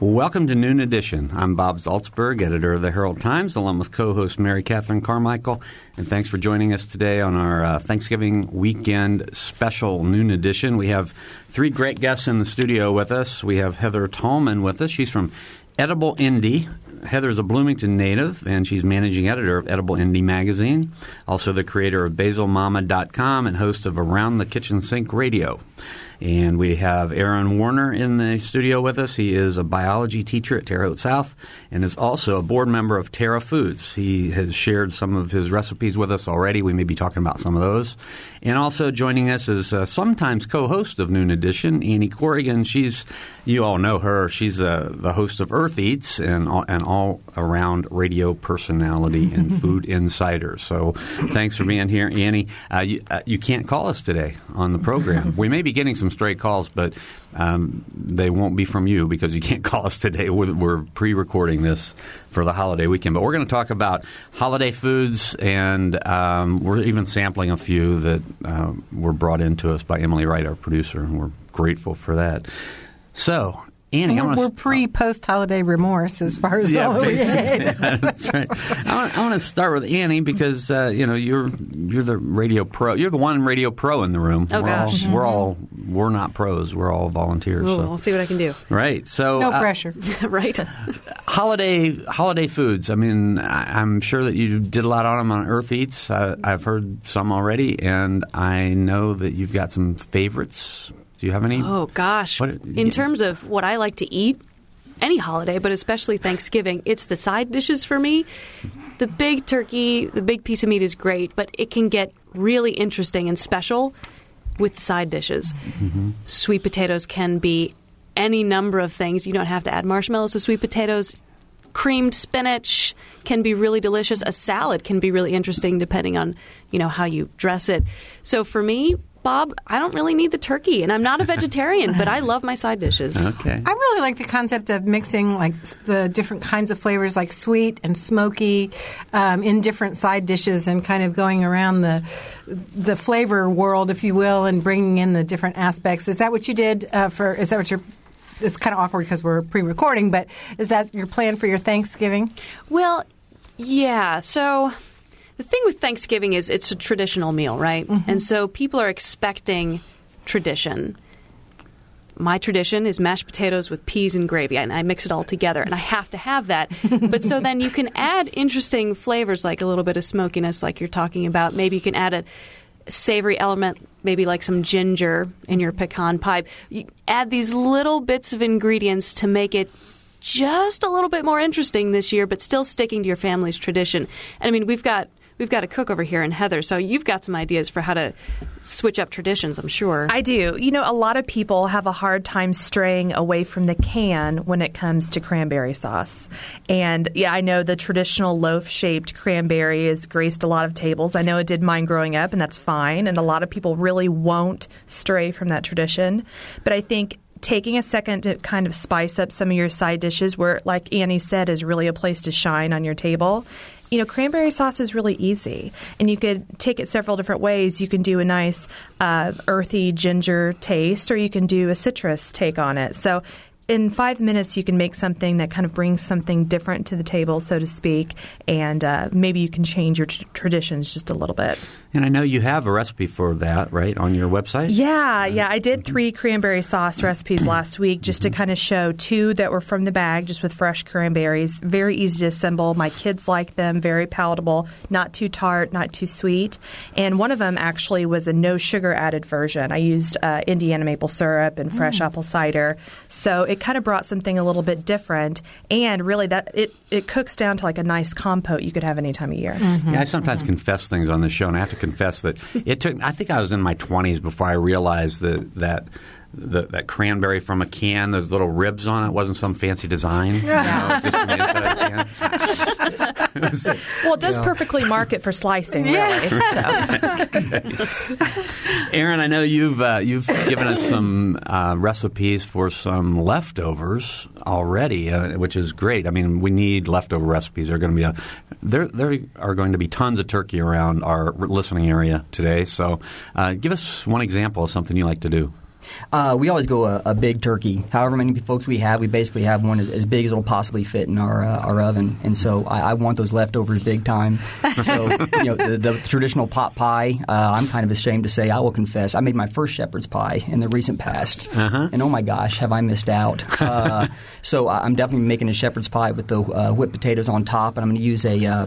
Welcome to Noon Edition. I'm Bob Zaltsberg, editor of the Herald Times, along with co-host Mary Catherine Carmichael. And thanks for joining us today on our uh, Thanksgiving weekend special Noon Edition. We have three great guests in the studio with us. We have Heather Tallman with us. She's from Edible Indy. Heather is a Bloomington native, and she's managing editor of Edible Indy magazine, also the creator of BasilMama.com and host of Around the Kitchen Sink Radio. And we have Aaron Warner in the studio with us. He is a biology teacher at Terre Haute South and is also a board member of Terre Foods. He has shared some of his recipes with us already. We may be talking about some of those. And also joining us is uh, sometimes co-host of Noon Edition, Annie Corrigan. She's you all know her. She's uh, the host of Earth Eats and an all-around radio personality and food insider. So thanks for being here, Annie. Uh, you, uh, you can't call us today on the program. we may be getting some stray calls, but um, they won't be from you because you can't call us today. We're, we're pre-recording this for the holiday weekend, but we're going to talk about holiday foods, and um, we're even sampling a few that uh, were brought into us by Emily Wright, our producer, and we're grateful for that. So, Annie, we're, we're pre post holiday remorse as far as yeah, yeah, that's right. I want, to start with Annie because uh, you know you're you're the radio pro. You're the one radio pro in the room. Oh we're gosh, all, mm-hmm. we're all we're not pros. We're all volunteers. Ooh, so. I'll see what I can do. Right. So no uh, pressure. right. holiday holiday foods. I mean, I, am sure that you did a lot on them on Earth Eats. I, I've heard some already, and I know that you've got some favorites do you have any? Oh gosh! What, in yeah. terms of what I like to eat, any holiday, but especially Thanksgiving, it's the side dishes for me. The big turkey, the big piece of meat is great, but it can get really interesting and special with side dishes. Mm-hmm. Sweet potatoes can be any number of things. You don't have to add marshmallows to sweet potatoes. Creamed spinach can be really delicious. A salad can be really interesting depending on, you know, how you dress it. So for me, Bob, I don't really need the turkey, and I'm not a vegetarian, but I love my side dishes. Okay. I really like the concept of mixing like the different kinds of flavors, like sweet and smoky, um, in different side dishes, and kind of going around the the flavor world, if you will, and bringing in the different aspects. Is that what you did uh, for? Is that what you're it's kind of awkward because we're pre-recording, but is that your plan for your Thanksgiving? Well, yeah. So the thing with Thanksgiving is it's a traditional meal, right? Mm-hmm. And so people are expecting tradition. My tradition is mashed potatoes with peas and gravy, and I mix it all together, and I have to have that. but so then you can add interesting flavors, like a little bit of smokiness, like you're talking about. Maybe you can add a savory element, maybe like some ginger in your pecan pie. You add these little bits of ingredients to make it just a little bit more interesting this year, but still sticking to your family's tradition. And I mean, we've got we've got a cook over here in Heather, so you've got some ideas for how to switch up traditions, I'm sure. I do. You know, a lot of people have a hard time straying away from the can when it comes to cranberry sauce. And yeah, I know the traditional loaf shaped cranberry has graced a lot of tables. I know it did mine growing up, and that's fine. And a lot of people really won't stray from that tradition. But I think taking a second to kind of spice up some of your side dishes where like Annie said is really a place to shine on your table you know, cranberry sauce is really easy, and you could take it several different ways. You can do a nice uh, earthy ginger taste, or you can do a citrus take on it. So in five minutes, you can make something that kind of brings something different to the table, so to speak, and uh, maybe you can change your t- traditions just a little bit. And I know you have a recipe for that, right, on your website? Yeah, yeah. I did three cranberry sauce recipes last week just to kind of show two that were from the bag, just with fresh cranberries. Very easy to assemble. My kids like them, very palatable, not too tart, not too sweet. And one of them actually was a no sugar added version. I used uh, Indiana maple syrup and fresh mm. apple cider. So it kind of brought something a little bit different. And really, that it, it cooks down to like a nice compote you could have any time of year. Mm-hmm. Yeah, I sometimes mm-hmm. confess things on this show, and I have to confess that it took. I think I was in my twenties before I realized that that the, that cranberry from a can, those little ribs on it, wasn't some fancy design. You know, just can. well, it does perfectly mark it for slicing, really. So. Aaron, I know you've uh, you've given us some uh, recipes for some leftovers already, uh, which is great. I mean, we need leftover recipes. They're going to be a there. There are going to be tons of turkey around our listening area today. So, uh, give us one example of something you like to do. Uh, we always go a, a, big turkey. However many folks we have, we basically have one as, as big as it'll possibly fit in our uh, our oven. And so I, I, want those leftovers big time. So you know the, the traditional pot pie. Uh, I'm kind of ashamed to say I will confess I made my first shepherd's pie in the recent past, uh-huh. and oh my gosh, have I missed out? Uh, so I'm definitely making a shepherd's pie with the uh, whipped potatoes on top, and I'm going to use a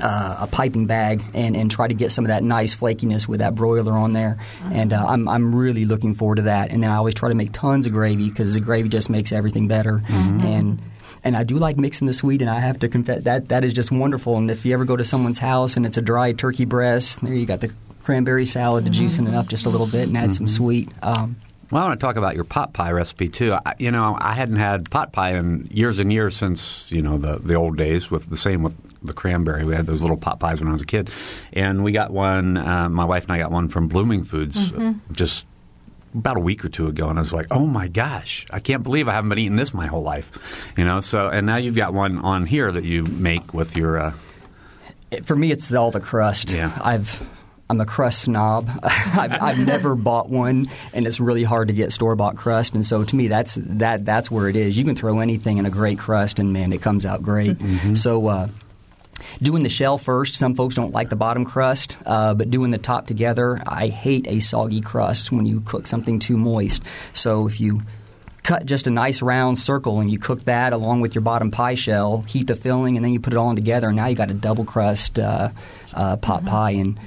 uh, a piping bag and, and try to get some of that nice flakiness with that broiler on there. And uh, I'm, I'm really looking forward to that. And then I always try to make tons of gravy because the gravy just makes everything better. Mm-hmm. And and I do like mixing the sweet, and I have to confess that that is just wonderful. And if you ever go to someone's house and it's a dry turkey breast, there you got the cranberry salad to mm-hmm. juicing it up just a little bit and add some mm-hmm. sweet. Um, well, I want to talk about your pot pie recipe too. I, you know, I hadn't had pot pie in years and years since you know the the old days. With the same with the cranberry, we had those little pot pies when I was a kid, and we got one. Uh, my wife and I got one from Blooming Foods mm-hmm. just about a week or two ago, and I was like, "Oh my gosh, I can't believe I haven't been eating this my whole life," you know. So, and now you've got one on here that you make with your. Uh, For me, it's all the crust. Yeah, I've I'm a crust snob. I've, I've, never bought one, and it's really hard to get store bought crust. And so to me, that's that that's where it is. You can throw anything in a great crust, and man, it comes out great. Mm-hmm. So. Uh, doing the shell first. Some folks don't like the bottom crust, uh, but doing the top together, I hate a soggy crust when you cook something too moist. So if you cut just a nice round circle and you cook that along with your bottom pie shell, heat the filling, and then you put it all in together. And now you got a double crust uh, uh, pot mm-hmm. pie and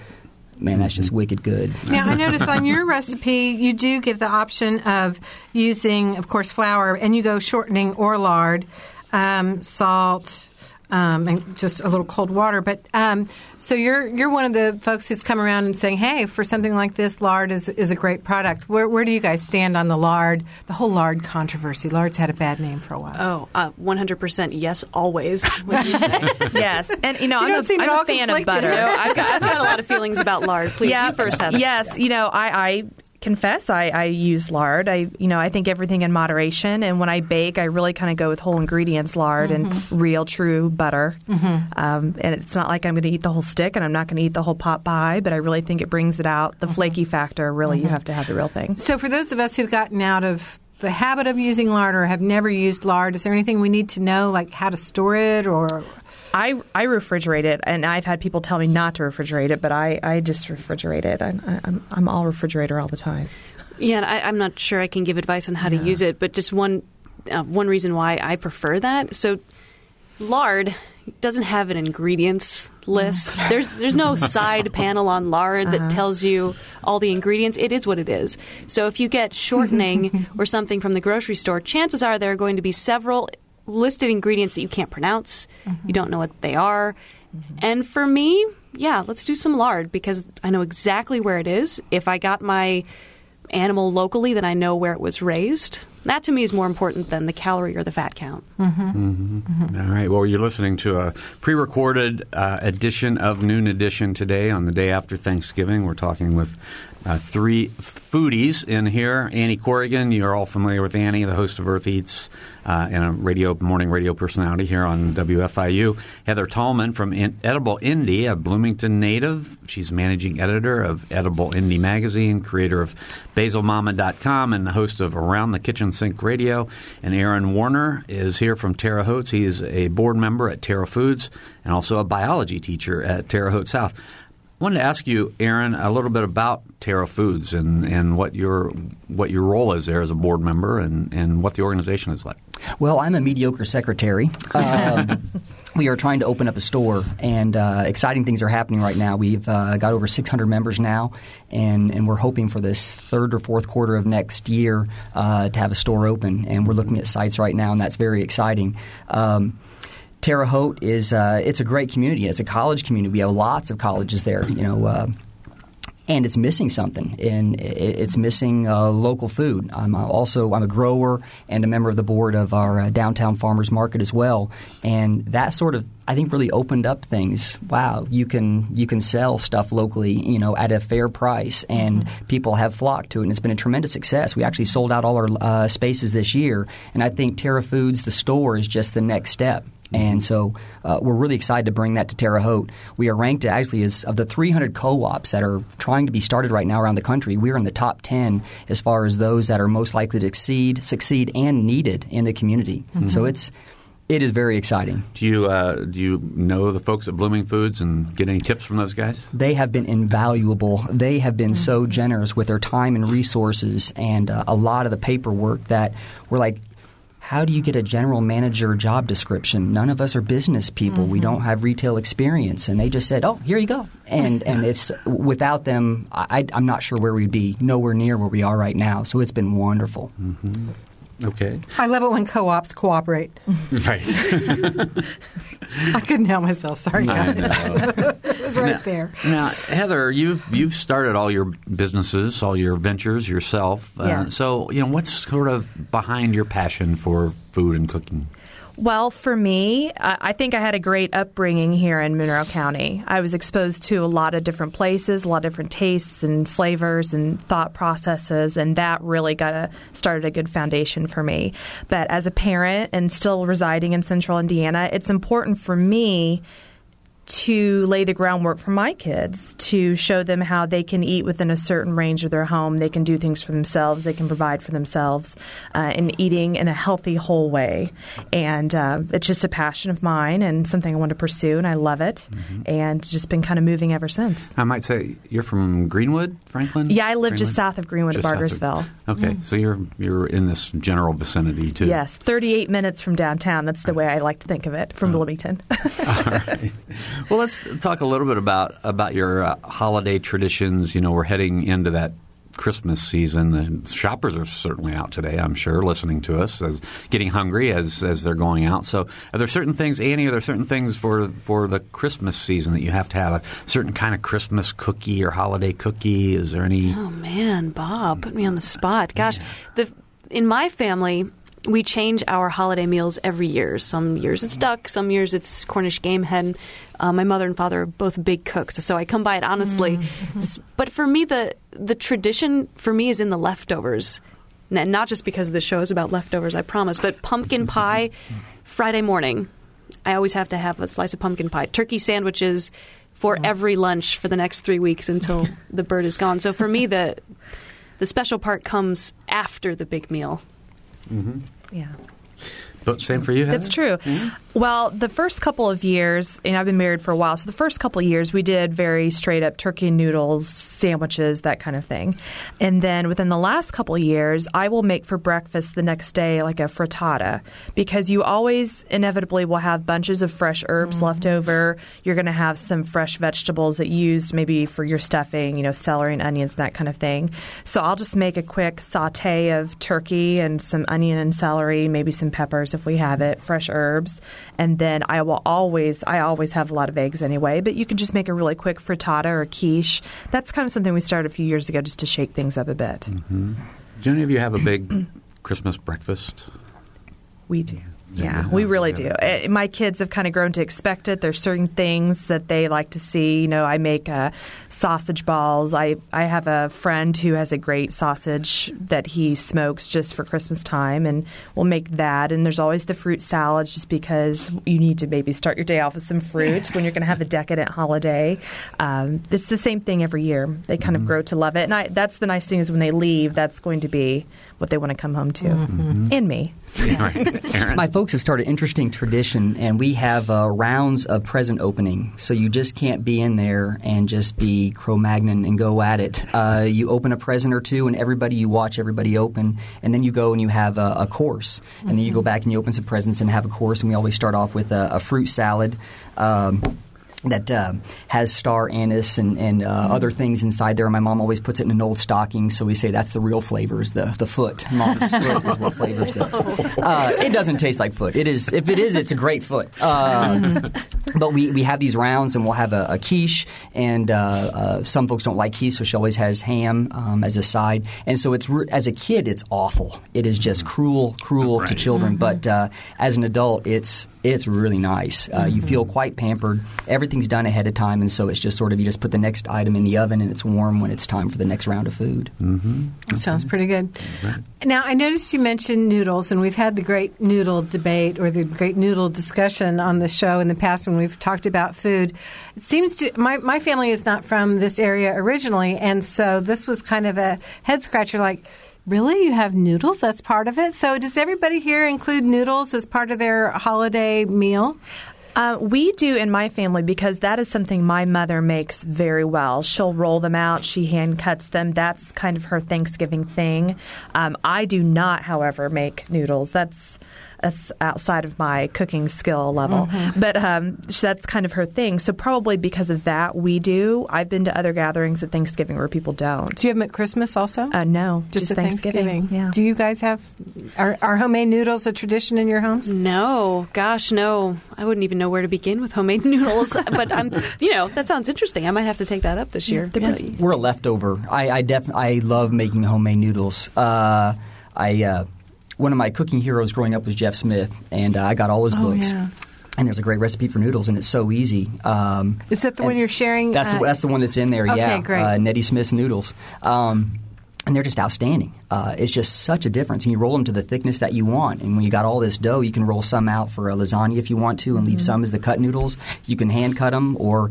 man, that's just wicked good. Now, I noticed on your recipe, you do give the option of using, of course, flour, and you go shortening or lard, um, salt, um, and just a little cold water. But um, so you're you're one of the folks who's come around and saying, "Hey, for something like this, lard is is a great product." Where, where do you guys stand on the lard, the whole lard controversy? Lard's had a bad name for a while. Oh, uh, one hundred percent yes, always. yes, and you know you I'm, a, I'm a fan of butter. No, I've, got, I've got a lot of feelings about lard. Please, yeah, you first. Heather. Yes, yeah. you know I, I confess I, I, use lard. I you know I think everything in moderation, and when I bake, I really kind of go with whole ingredients lard mm-hmm. and real true butter. Mm-hmm. Um, and it's not like I'm going to eat the whole stick, and I'm not going to eat the whole pot pie, but I really think it brings it out. The mm-hmm. flaky factor, really, you mm-hmm. have to have the real thing. So for those of us who've gotten out of the habit of using lard or have never used lard, is there anything we need to know, like how to store it or? I, I refrigerate it, and I've had people tell me not to refrigerate it, but I, I just refrigerate it. I'm, I'm, I'm all refrigerator all the time. Yeah, and I, am not sure I can give advice on how to use it, but just one uh, one reason why I prefer that. So, lard doesn't have an ingredients list. There's there's no side panel on lard that uh-huh. tells you all the ingredients. It is what it is. So if you get shortening or something from the grocery store, chances are there are going to be several listed ingredients that you can't pronounce. Mm-hmm. You don't know what they are. Mm-hmm. And for me, yeah, let's do some lard because I know exactly where it is. If I got my animal locally, then I know where it was raised. That to me is more important than the calorie or the fat count. Mm-hmm. Mm-hmm. Mm-hmm. All right. Well, you're listening to a pre recorded uh, edition of Noon Edition today on the day after Thanksgiving. We're talking with uh, three foodies in here. Annie Corrigan, you're all familiar with Annie, the host of Earth Eats uh, and a radio morning radio personality here on WFIU. Heather Tallman from in- Edible Indy, a Bloomington native. She's managing editor of Edible Indy magazine, creator of BasilMama.com, and the host of Around the Kitchen Sink Radio. And Aaron Warner is here from Terre Haute. He is a board member at Terre Foods and also a biology teacher at Terre Haute South. I wanted to ask you, Aaron, a little bit about Terre Foods and, and what your what your role is there as a board member and, and what the organization is like. Well, I'm a mediocre secretary. Um, we are trying to open up a store, and uh, exciting things are happening right now. We've uh, got over 600 members now, and, and we're hoping for this third or fourth quarter of next year uh, to have a store open. And we're looking at sites right now, and that's very exciting. Um, Terre Haute is uh, it's a great community. It's a college community. We have lots of colleges there. You know. Uh, and it's missing something, and it's missing uh, local food. I'm also I'm a grower and a member of the board of our uh, downtown farmers market as well, and that sort of I think really opened up things. Wow, you can you can sell stuff locally, you know, at a fair price, and mm-hmm. people have flocked to it, and it's been a tremendous success. We actually sold out all our uh, spaces this year, and I think Terre Foods, the store, is just the next step. And so uh, we're really excited to bring that to Terre Haute. We are ranked actually as of the 300 co-ops that are trying to be started right now around the country. We're in the top 10 as far as those that are most likely to succeed, succeed, and needed in the community. Mm-hmm. So it's it is very exciting. Do you uh, do you know the folks at Blooming Foods and get any tips from those guys? They have been invaluable. They have been so mm-hmm. generous with their time and resources, and uh, a lot of the paperwork that we're like how do you get a general manager job description? None of us are business people. Mm-hmm. We don't have retail experience, and they just said, "Oh, here you go." And and it's without them, I, am not sure where we'd be. Nowhere near where we are right now. So it's been wonderful. Mm-hmm. Okay. I love it when co-ops cooperate. Right. I couldn't help myself. Sorry, guys. it was right now, there. Now, Heather, you've you've started all your businesses, all your ventures yourself. Uh, so, you know, what's sort of behind your passion for food and cooking? Well, for me, I think I had a great upbringing here in Monroe County. I was exposed to a lot of different places, a lot of different tastes and flavors and thought processes, and that really got a, started a good foundation for me. But as a parent and still residing in central Indiana, it's important for me to lay the groundwork for my kids to show them how they can eat within a certain range of their home. They can do things for themselves. They can provide for themselves uh, in eating in a healthy, whole way. And uh, it's just a passion of mine and something I want to pursue, and I love it. Mm-hmm. And just been kind of moving ever since. I might say you're from Greenwood, Franklin. Yeah, I live Greenwood? just south of Greenwood, just Bargersville. Of, okay, mm. so you're you're in this general vicinity too. Yes, 38 minutes from downtown. That's the way I like to think of it from oh. Bloomington. All right. Well, let's talk a little bit about about your uh, holiday traditions. You know, we're heading into that Christmas season. The shoppers are certainly out today, I'm sure, listening to us, as getting hungry as as they're going out. So, are there certain things, Annie? Are there certain things for for the Christmas season that you have to have a certain kind of Christmas cookie or holiday cookie? Is there any? Oh man, Bob, put me on the spot. Gosh, yeah. the in my family, we change our holiday meals every year. Some years it's duck, some years it's Cornish game hen. Uh, my mother and father are both big cooks, so I come by it honestly. Mm-hmm. But for me, the the tradition for me is in the leftovers, and not just because the show is about leftovers. I promise, but pumpkin pie Friday morning. I always have to have a slice of pumpkin pie. Turkey sandwiches for mm. every lunch for the next three weeks until the bird is gone. So for me, the the special part comes after the big meal. Mm-hmm. Yeah. But same for you. Heather? That's true. Mm-hmm. Well, the first couple of years, and I've been married for a while, so the first couple of years we did very straight up turkey noodles, sandwiches, that kind of thing. And then within the last couple of years, I will make for breakfast the next day like a frittata because you always inevitably will have bunches of fresh herbs mm-hmm. left over. You're going to have some fresh vegetables that you used maybe for your stuffing, you know, celery and onions, and that kind of thing. So I'll just make a quick saute of turkey and some onion and celery, maybe some peppers if we have it, fresh herbs and then I will always I always have a lot of eggs anyway. But you can just make a really quick frittata or quiche. That's kind of something we started a few years ago just to shake things up a bit. Mm-hmm. Do any of you have a big Christmas breakfast? We do. Yeah, we really do. Eh, my kids have kind of grown to expect it. There's certain things that they like to see. You know, I make uh, sausage balls. I, I have a friend who has a great sausage that he smokes just for Christmas time, and we'll make that. And there's always the fruit salads just because you need to maybe start your day off with some fruit when you're going to have a decadent holiday. Um, it's the same thing every year. They kind mm-hmm. of grow to love it. And I, that's the nice thing is when they leave, that's going to be what they want to come home to, and me. right. Aaron? My folks have started an interesting tradition, and we have uh, rounds of present opening. So you just can't be in there and just be Cro-Magnon and go at it. Uh, you open a present or two, and everybody you watch everybody open, and then you go and you have a, a course, and then you go back and you open some presents and have a course. And we always start off with a, a fruit salad. Um, that uh, has star anise and, and uh, other things inside there. My mom always puts it in an old stocking, so we say that's the real flavor is the, the foot. Mom's foot is what flavors the. Uh, it doesn't taste like foot. It is if it is, it's a great foot. But we, we have these rounds, and we'll have a, a quiche, and uh, uh, some folks don't like quiche, so she always has ham um, as a side. And so it's re- as a kid, it's awful. It is just cruel, cruel to Right. children. But uh, as an adult, it's it's really nice. Uh, You feel quite pampered. Everything's done ahead of time, and so it's just sort of you just put the next item in the oven, and it's warm when it's time for the next round of food. Sounds pretty good. Now, I noticed you mentioned noodles, and we've had the great noodle debate or the great noodle discussion on the show in the past when we've talked about food. It seems to my my family is not from this area originally, and so this was kind of a head scratcher. Like, really, you have noodles? That's part of it. So, does everybody here include noodles as part of their holiday meal? Uh, we do in my family because that is something my mother makes very well. She'll roll them out, she hand cuts them. That's kind of her Thanksgiving thing. Um, I do not, however, make noodles. That's that's outside of my cooking skill level, but um, that's kind of her thing. So probably because of that, we do. I've been to other gatherings at Thanksgiving where people don't. Do you have them at Christmas also? Uh, no, just, at Thanksgiving. Yeah. Do you guys have are, are homemade noodles a tradition in your homes? No, gosh, no. I wouldn't even know where to begin with homemade noodles. but I'm, you know, that sounds interesting. I might have to take that up this year. We're a leftover. I I, def- I love making homemade noodles. Uh, I uh, one of my cooking heroes growing up was Jeff Smith, and uh, I got all his books. yeah. And there's a great recipe for noodles, and it's so easy. Um, Is that the one you're sharing? That's the uh, that's the one that's in there. Okay, yeah, great. Uh, Nettie Smith's noodles. Um, and they're just outstanding. Uh, it's just such a difference. And you roll them to the thickness that you want. And when you got all this dough, you can roll some out for a lasagna if you want to, and leave Mm-hmm. some as the cut noodles. You can hand cut them, or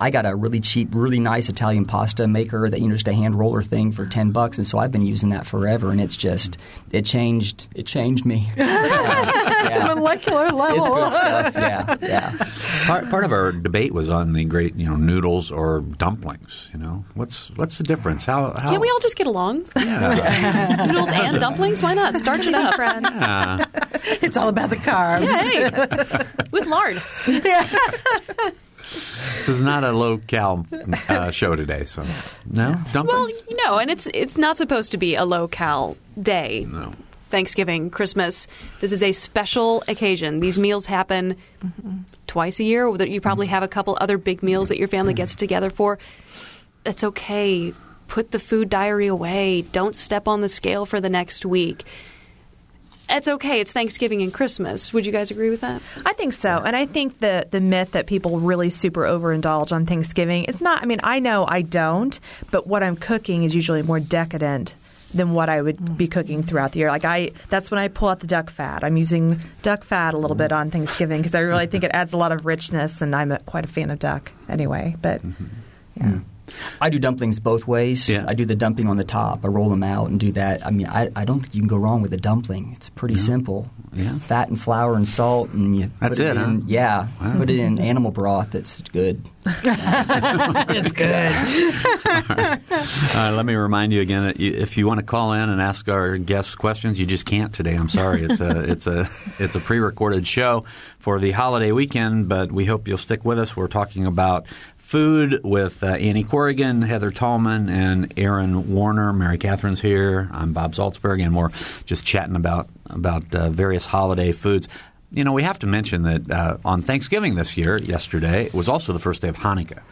I got a really cheap, really nice Italian pasta maker that you know just a hand roller thing for ten bucks, and so I've been using that forever. And it's just it changed it changed me. yeah. molecular level. It's good stuff. Yeah, yeah. Part, part of our debate was on the great, you know, noodles or dumplings. You know, what's what's the difference? How, how Can't we all just get along? Yeah. Noodles and dumplings? Why not? Starch it up. Friends. Yeah. It's all about the carbs. Hey, with lard. This is not a low cal uh, show today, so no dumplings. Well, you know, and it's it's not supposed to be a low cal day. no. Thanksgiving, Christmas. This is a special occasion. These meals happen twice a year. You probably have a couple other big meals that your family gets together for. That's okay. Put the food diary away. Don't step on the scale for the next week. It's okay. It's Thanksgiving and Christmas. Would you guys agree with that? I think so. And I think the the myth that people really super overindulge on Thanksgiving, it's not I mean, I know I don't, but what I'm cooking is usually more decadent than what I would be cooking throughout the year. Like I that's when I pull out the duck fat. I'm using duck fat a little bit on Thanksgiving because I really think it adds a lot of richness and I'm a, quite a fan of duck anyway, but mm-hmm. yeah. Mm-hmm. I do dumplings both ways. Yeah. I do the dumpling on the top. I roll them out and do that. I mean, I, I don't think you can go wrong with a dumpling. It's pretty simple. Yeah. Fat and flour and salt, and you That's put it, it, in. huh? Yeah, put it in animal broth. It's good. It's good. Uh, let me remind you again that if you want to call in and ask our guests questions, you just can't today. I'm sorry. It's a it's a it's a pre-recorded show for the holiday weekend, but we hope you'll stick with us. We're talking about food with uh, Annie Corrigan, Heather Tallman, and Aaron Warner. Mary Catherine's here. I'm Bob Zaltsberg, and we're just chatting about about uh, various holiday foods. You know, we have to mention that uh, on Thanksgiving this year, yesterday, it was also the first day of Hanukkah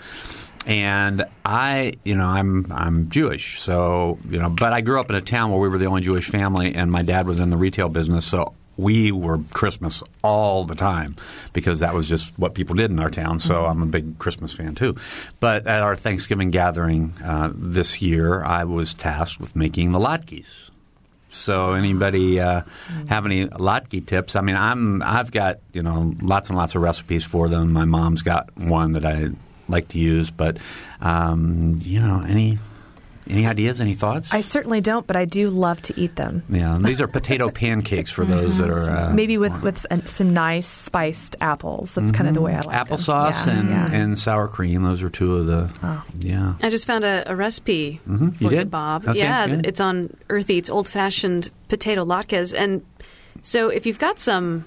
and I, you know, I'm I'm Jewish, so you know, but I grew up in a town where we were the only Jewish family, and my dad was in the retail business, so we were Christmas all the time because that was just what people did in our town. So I'm a big Christmas fan too. But at our Thanksgiving gathering uh, this year, I was tasked with making the latkes. So anybody uh, have any latke tips? I mean, I'm I've got you know lots and lots of recipes for them. My mom's got one that I like to use, but um, you know any Any ideas? Any thoughts? I certainly don't, but I do love to eat them. yeah, and these are potato pancakes for those that are uh, Maybe with, with s- some nice spiced apples. That's kind of the way I like them. applesauce Yeah, and, yeah. and sour cream. Those are two of the. Yeah. I just found a, a recipe Mhm. for You did? Bob. Okay, yeah, good. it's on Earth Eats old fashioned potato latkes. And so if you've got some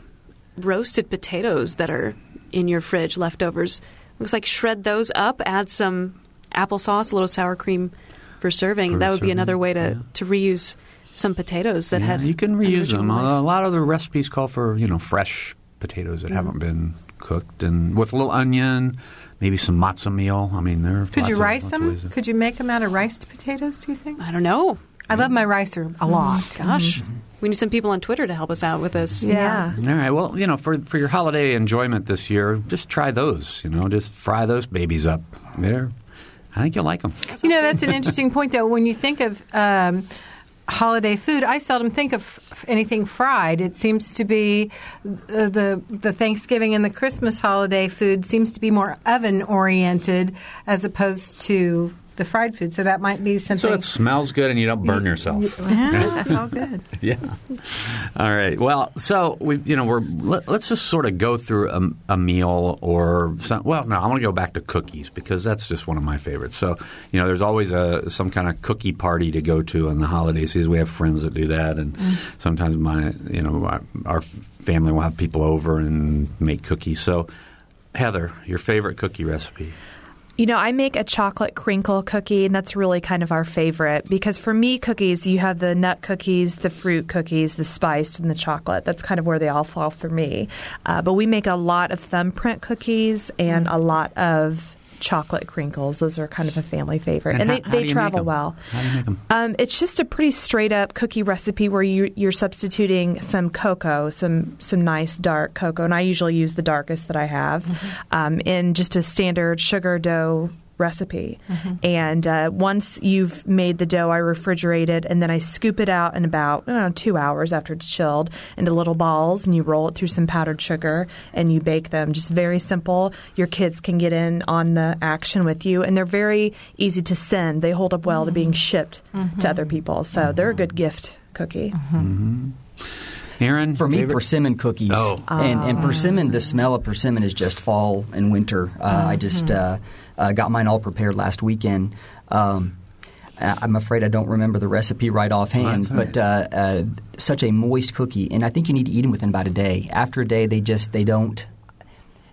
roasted potatoes that are in your fridge, leftovers, looks like shred those up, add some applesauce, a little sour cream for serving. For that would be another way to, yeah. to reuse some potatoes that Yeah, had you can reuse them. life. A lot of the recipes call for you know fresh potatoes that mm-hmm. haven't been cooked, and with a little onion, maybe some matzo meal. I mean, there. are Could lots you of- rice of them? of- Could you make them out of riced potatoes? Do you think? I don't know. I love my ricer a mm-hmm. lot. Gosh, mm-hmm. we need some people on Twitter to help us out with this. Yeah. All right. Well, you know, for for your holiday enjoyment this year, just try those. You know, just fry those babies up. There, I think you'll like them. You know, that's an interesting point, though. When you think of um, holiday food, I seldom think of anything fried. It seems to be the, the the Thanksgiving and the Christmas holiday food seems to be more oven oriented as opposed to the fried food. So that might be something. So it smells good, and you don't burn yourself. yeah, that's all good. yeah. All right. Well, so we, you know, we're let, us just sort of go through a, a meal or some, well, no, I want to go back to cookies because that's just one of my favorites. So, you know, there's always a some kind of cookie party to go to in the holiday season. We have friends that do that, and mm. sometimes my, you know, our, our family will have people over and make cookies. So, Heather, your favorite cookie recipe? You know, I make a chocolate crinkle cookie, and that's really kind of our favorite because for me, cookies, you have the nut cookies, the fruit cookies, the spiced, and the chocolate. That's kind of where they all fall for me. Uh, but we make a lot of thumbprint cookies and a lot of chocolate crinkles. Those are kind of a family favorite, and, how- they, they travel well. How do you make them? Um, it's just a pretty straight up cookie recipe where you, you're substituting some cocoa, some some nice dark cocoa, and I usually use the darkest that I have um, in just a standard sugar dough recipe. And uh, once you've made the dough, I refrigerate it, and then I scoop it out in about I don't know, two hours after it's chilled into little balls, and you roll it through some powdered sugar, and you bake them. Just very simple. Your kids can get in on the action with you, and they're very easy to send. They hold up well to being shipped to other people, so they're a good gift cookie. Aaron, For me, favorite? persimmon cookies. Oh. And, and persimmon, the smell of persimmon is just fall and winter. Uh, I just uh, uh, got mine all prepared last weekend. Um, I'm afraid I don't remember the recipe right offhand, right. but uh, uh, such a moist cookie, and I think you need to eat them within about a day. After a day, they just they don't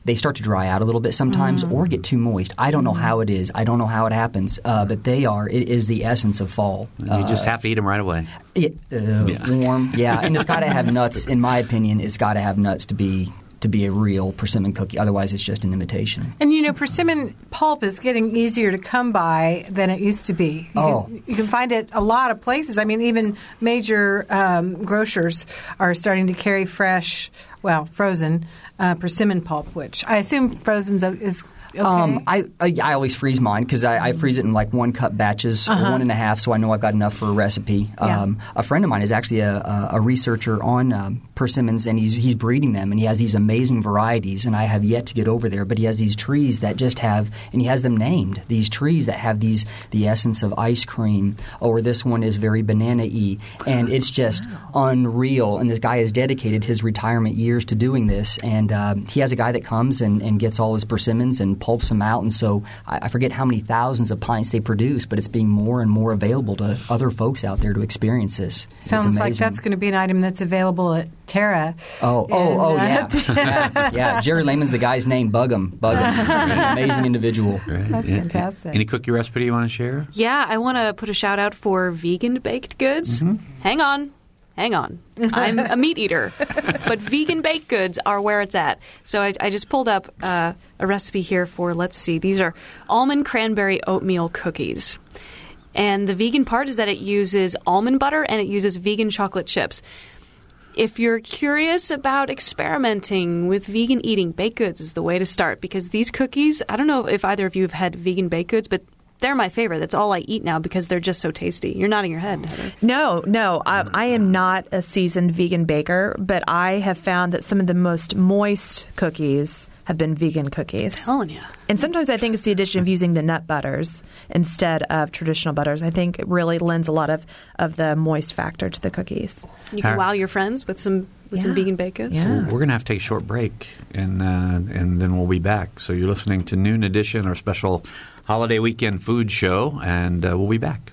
they start to dry out a little bit sometimes or get too moist. I don't know how it is. I don't know how it happens, uh, but they are. It is the essence of fall. you Uh, just have to eat them right away. it, uh, warm, yeah, and it's got to have nuts. In my opinion, it's got to have nuts to be to be a real persimmon cookie. Otherwise, it's just an imitation. And you know, persimmon pulp is getting easier to come by than it used to be. You, Oh. can, you can find it a lot of places. I mean, even major um, grocers are starting to carry fresh, well, frozen uh, persimmon pulp, which I assume frozen is okay. Um, I, I I always freeze mine because I, I freeze it in like one cup batches or one and a half, so I know I've got enough for a recipe. Yeah. Um, a friend of mine is actually a, a, a researcher on um, persimmons, and he's he's breeding them, and he has these amazing varieties. And I have yet to get over there, but he has these trees that just have, and he has them named. These trees that have these the essence of ice cream, or this one is very banana-y, and it's just unreal. And this guy has dedicated his retirement years to doing this, and um, he has a guy that comes and, and gets all his persimmons and pulps them out. And so I, I forget how many thousands of pints they produce, but it's being more and more available to other folks out there to experience this. Sounds like that's going to be an item that's available at Terre. Oh, oh, oh, uh, yeah. yeah, yeah. Jerry Lehman's the guy's name. Bug him, bug him. He's an amazing individual. Right? That's Yeah. fantastic. Any cookie recipe you want to share? Yeah, I want to put a shout out for vegan baked goods. Hang on. Hang on. I'm a meat eater, but vegan baked goods are where it's at. So I, I just pulled up uh, a recipe here for, let's see, these are almond cranberry oatmeal cookies. And the vegan part is that it uses almond butter and it uses vegan chocolate chips. If you're curious about experimenting with vegan eating, baked goods is the way to start because these cookies, I don't know if either of you have had vegan baked goods, but they're my favorite. That's all I eat now because they're just so tasty. You're nodding your head. Heather. No, no, I, I am not a seasoned vegan baker, but I have found that some of the most moist cookies have been vegan cookies. Telling you. And sometimes I think it's the addition of using the nut butters instead of traditional butters. I think it really lends a lot of, of the moist factor to the cookies. You can Har- wow your friends with some with some vegan baked goods. Yeah. We're going to have to take a short break, and uh, and then we'll be back. So you're listening to Noon Edition, our special holiday weekend food show, and uh, we'll be back.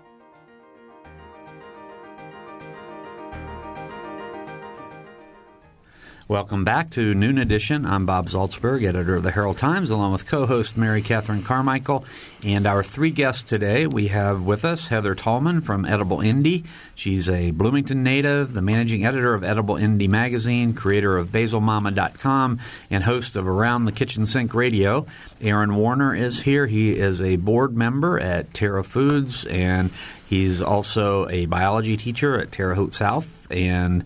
Welcome back to Noon Edition. I'm Bob Zaltsberg, editor of the Herald Times, along with co-host Mary Catherine Carmichael. And our three guests today, we have with us Heather Tallman from Edible Indy. She's a Bloomington native, the managing editor of Edible Indy magazine, creator of BasilMama.com, and host of Around the Kitchen Sink Radio. Aaron Warner is here. He is a board member at Terre Foods, and he's also a biology teacher at Terre Haute South. And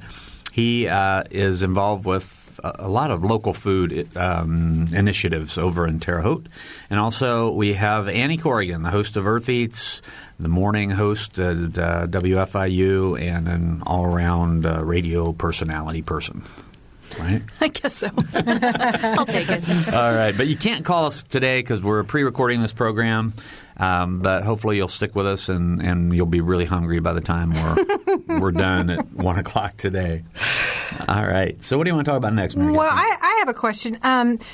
he uh, is involved with a, lot of local food um, initiatives over in Terre Haute. And also, we have Annie Corrigan, the host of Earth Eats, the morning host at uh, WFIU, and an all around uh, radio personality person. Right? I guess so. I'll take it. All right, but you can't call us today because we're pre-recording this program. Um, but hopefully you'll stick with us and, and you'll be really hungry by the time we're we're done at one o'clock today. All right. So what do you want to talk about next, Mary? Well, I, I have a question. Um, s-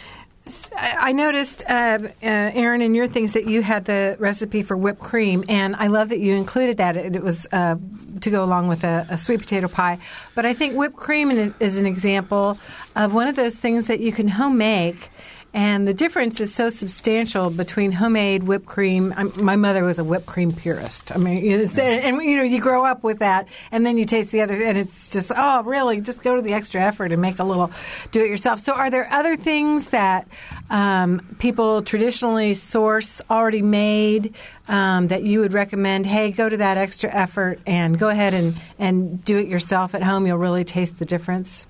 I noticed, uh, uh, Aaron, in your things that you had the recipe for whipped cream, and I love that you included that. It, it was uh, to go along with a, a sweet potato pie. But I think whipped cream is, is an example of one of those things that you can home make. And the difference is so substantial between homemade whipped cream. I'm, my mother was a whipped cream purist. I mean, so- and you know, you grow up with that, and then you taste the other, and it's just, oh, really? Just go to the extra effort and make a little, do it yourself. So, are there other things that um, people traditionally source already made um, that you would recommend? Hey, go to that extra effort and go ahead and and do it yourself at home. You'll really taste the difference.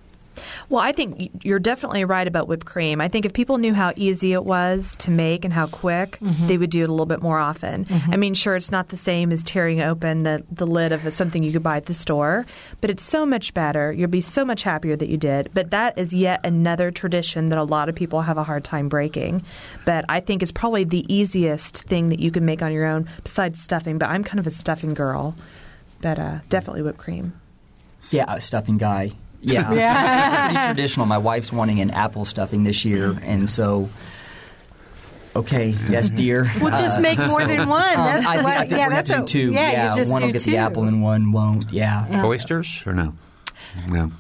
Well, I think you're definitely right about whipped cream. I think if people knew how easy it was to make and how quick, they would do it a little bit more often. I mean, sure, it's not the same as tearing open the, the lid of something you could buy at the store, but it's so much better. You'll be so much happier that you did. But that is yet another tradition that a lot of people have a hard time breaking. But I think it's probably the easiest thing that you can make on your own besides stuffing. But I'm kind of a stuffing girl. But uh, definitely whipped cream. Yeah, a stuffing guy. Yeah, Yeah. pretty traditional. My wife's wanting an apple stuffing this year, and so. Okay, yes, dear. We'll just Uh, make more than one. um, That's I the think, way. I think yeah, we're that's gonna a, do two. Yeah, you just one do will get two. the apple and one won't. Yeah. Oysters or no? No.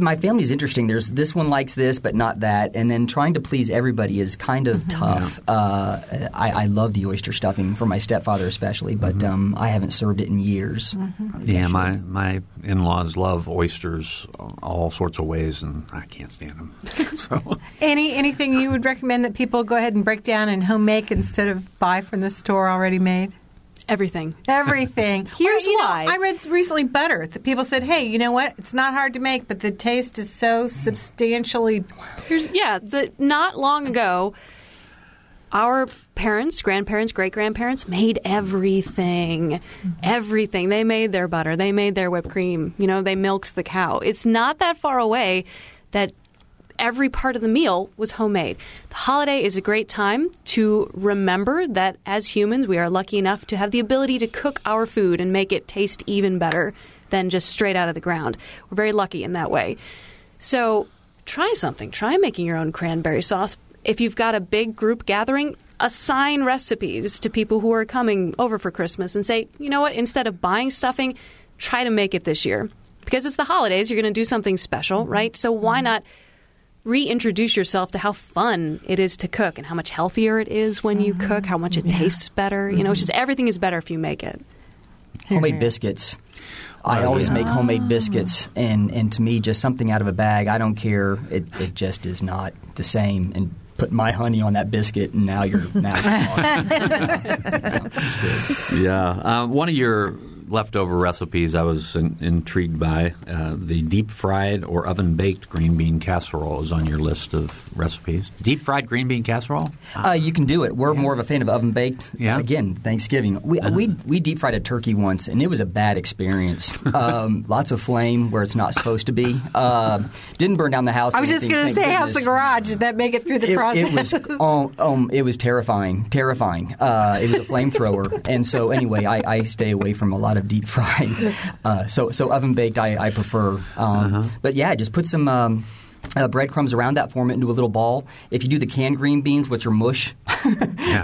My family's interesting. There's this one likes this, but not that, and then trying to please everybody is kind Mm-hmm. of tough. Uh, I, I love the oyster stuffing for my stepfather especially, but Mm-hmm. um, I haven't served it in years. Yeah, my my in laws love oysters all sorts of ways, and I can't stand them. so Any anything you would recommend that people go ahead and break down and home make instead of buy from the store already made? Everything. Everything. Here's Or, you know, why. I read recently butter. That people said, "Hey, you know what? It's not hard to make, but the taste is so substantially." Here's yeah. The, not long ago, our parents, grandparents, great grandparents made everything, mm-hmm. everything. They made their butter. They made their whipped cream. You know, they milked the cow. It's not that far away. that every part of the meal was homemade. The holiday is a great time to remember that as humans, we are lucky enough to have the ability to cook our food and make it taste even better than just straight out of the ground. We're very lucky in that way. So try something. Try making your own cranberry sauce. If you've got a big group gathering, assign recipes to people who are coming over for Christmas and say, you know what, instead of buying stuffing, try to make it this year. Because it's the holidays, you're going to do something special, mm-hmm. right? So why mm-hmm. not reintroduce yourself to how fun it is to cook and how much healthier it is when you cook, how much it tastes better. You know, it's just everything is better if you make it. Homemade biscuits. I always make homemade biscuits, and, and to me, just something out of a bag, I don't care. It, it just is not the same. And put my honey on that biscuit, and now you're now. You're It's good. Yeah. Um, one of your leftover recipes I was in, intrigued by uh, the deep fried or oven baked green bean casserole is on your list of recipes. Deep fried green bean casserole? Uh, you can do it. We're more of a fan of oven baked. Yeah. Again, Thanksgiving. We, we we deep fried a turkey once, and it was a bad experience. Um, lots of flame where it's not supposed to be. Uh, didn't burn down the house. I was just going to say, how's the garage? Did that make it through the It, process? it was um, um, it was terrifying, terrifying. Uh, it was a flamethrower, and so anyway, I, I stay away from a lot of deep fried. Uh, so so oven baked, I, I prefer. Um, But yeah, just put some. Um, uh, breadcrumbs around that, form it into a little ball. If you do the canned green beans, which are mush,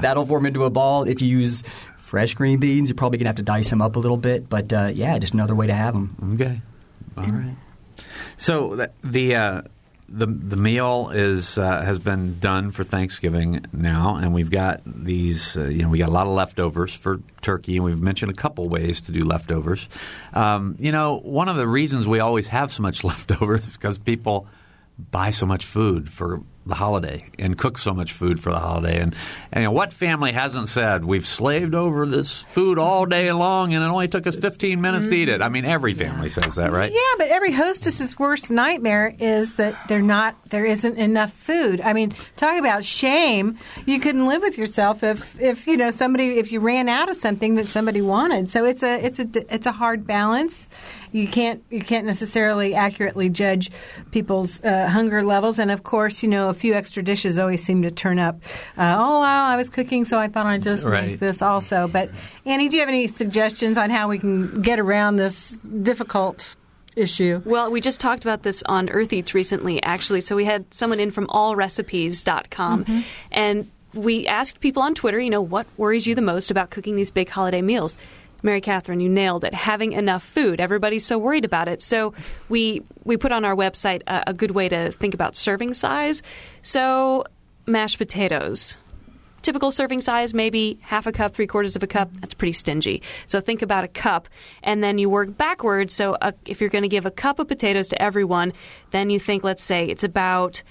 that'll form into a ball. If you use fresh green beans, you're probably gonna have to dice them up a little bit. But uh, yeah, just another way to have them. Okay. All right. So th- the uh, the the meal is uh, has been done for Thanksgiving now, and we've got these. Uh, you know, we got a lot of leftovers for turkey, and we've mentioned a couple ways to do leftovers. Um, you know, one of the reasons we always have so much leftovers is because people buy so much food for the holiday and cook so much food for the holiday. And, and you know, what family hasn't said we've slaved over this food all day long and it only took us 15 minutes to eat it? I mean, every family says that, right? Yeah, but every hostess's worst nightmare is that they're not there isn't enough food. I mean, talk about shame. You couldn't live with yourself if if you know somebody if you ran out of something that somebody wanted. So it's a it's a it's a hard balance. You can't you can't necessarily accurately judge people's uh, hunger levels, and of course, you know a few extra dishes always seem to turn up. Uh, oh wow, I was cooking, so I thought I'd just Right. make this also. But Annie, do you have any suggestions on how we can get around this difficult issue? Well, we just talked about this on Earth Eats recently, actually. So we had someone in from allrecipes.com, and we asked people on Twitter, you know, what worries you the most about cooking these big holiday meals? Mary Catherine, you nailed it. Having enough food. Everybody's so worried about it. So we we put on our website a, a good way to think about serving size. So mashed potatoes. Typical serving size, maybe half a cup, three quarters of a cup. That's pretty stingy. So think about a cup, and then you work backwards. So uh if you're going to give a cup of potatoes to everyone, then you think, let's say it's about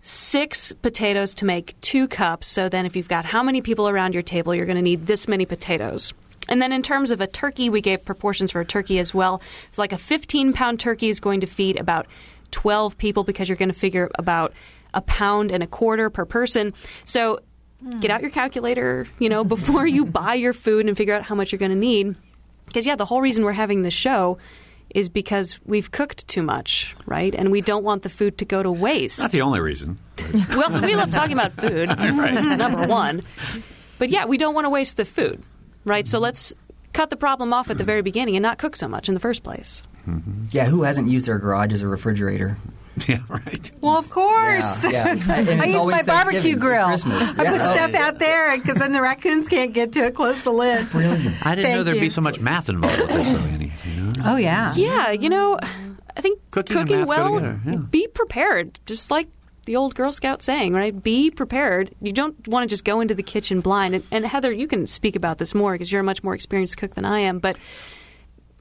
six potatoes to make two cups. So then, if you've got how many people around your table, you're going to need this many potatoes. And then, in terms of a turkey, we gave proportions for a turkey as well. So, like a 15 pound turkey is going to feed about 12 people because you're going to figure about a pound and a quarter per person. So, get out your calculator, you know, before you buy your food and figure out how much you're going to need. Because, yeah, the whole reason we're having this show is because we've cooked too much, right? And we don't want the food to go to waste. Not the only reason. well, also we love talking about food. Number one, but yeah, we don't want to waste the food, right? So let's cut the problem off at the very beginning and not cook so much in the first place. Mm-hmm. Yeah, who hasn't used their garage as a refrigerator? Yeah, right. Well, of course. Yeah, yeah. I use my barbecue grill. Christmas. I Yeah. put Oh, stuff out there because then the raccoons can't get to it. Close the lid. Brilliant. I didn't know there'd be so much math involved with this, though, Annie. You know? Oh yeah. Yeah, you know, I think Cooking cooking well, yeah. be prepared. Just like the old Girl Scout saying, right? Be prepared. You don't want to just go into the kitchen blind. And, and Heather, you can speak about this more because you're a much more experienced cook than I am. But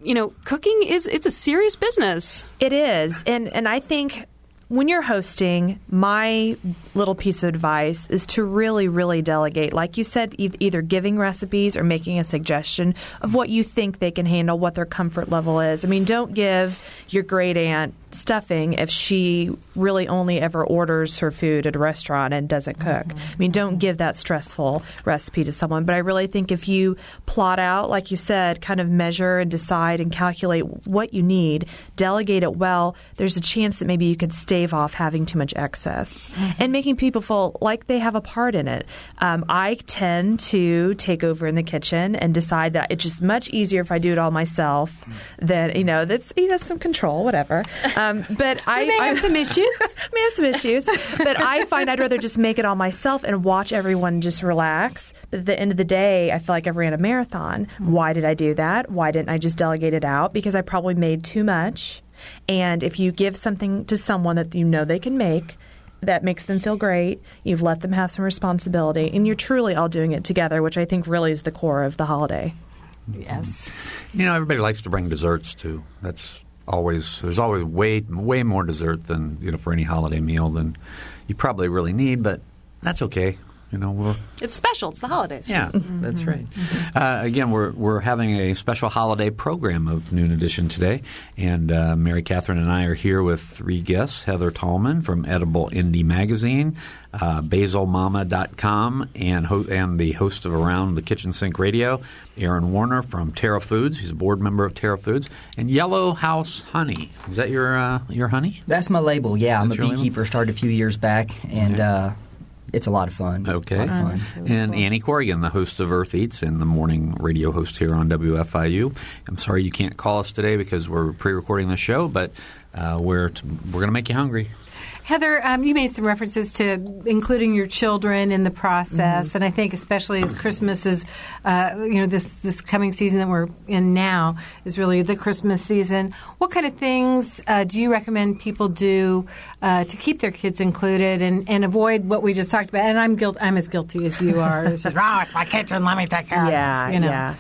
you know, cooking is it's a serious business. It is. And and I think when you're hosting, my little piece of advice is to really, really delegate. Like you said, e- either giving recipes or making a suggestion of what you think they can handle, what their comfort level is. I mean, don't give your great aunt stuffing if she really only ever orders her food at a restaurant and doesn't cook. I mean, don't give that stressful recipe to someone. But I really think if you plot out, like you said, kind of measure and decide and calculate what you need, delegate it well, there's a chance that maybe you could stave off having too much excess and making people feel like they have a part in it. Um, I tend to take over in the kitchen and decide that it's just much easier if I do it all myself than, you know, that's, you know, some control, whatever. Um, Um, but I may I, have some issues. may have some issues, but I find I'd rather just make it all myself and watch everyone just relax. But at the end of the day, I feel like I've ran a marathon. Why did I do that? Why didn't I just delegate it out? Because I probably made too much. And if you give something to someone that you know they can make, that makes them feel great. You've let them have some responsibility, and you're truly all doing it together, which I think really is the core of the holiday. yes. You know, everybody likes to bring desserts too. That's always there's always way way more dessert than you know for any holiday meal than you probably really need, but that's okay. You know, we're It's special. It's the holidays. yeah, that's right. Uh, again, we're we're having a special holiday program of Noon Edition today, and uh, Mary Catherine and I are here with three guests: Heather Tallman from Edible Indy Magazine, uh, BasilMama.com, and ho- and the host of Around the Kitchen Sink Radio, Aaron Warner from Terre Foods. He's a board member of Terre Foods, and Yellow House Honey. Is that your uh, your honey? That's my label. Yeah, I'm a your label? beekeeper. Started a few years back, and uh, it's a lot of fun. Okay. A lot of fun. and Annie Corrigan, the host of Earth Eats and the morning radio host here on WFIU. I'm sorry you can't call us today because we're pre-recording the show, but uh, we're t- we're going to make you hungry. Heather, um, you made some references to including your children in the process, and I think especially as Christmas is, uh, you know, this this coming season that we're in now is really the Christmas season. What kind of things uh, do you recommend people do uh, to keep their kids included and, and avoid what we just talked about? And I'm guilt, I'm as guilty as you are. It's just, oh, it's my kitchen. Let me take care yeah, of this. You know? yeah.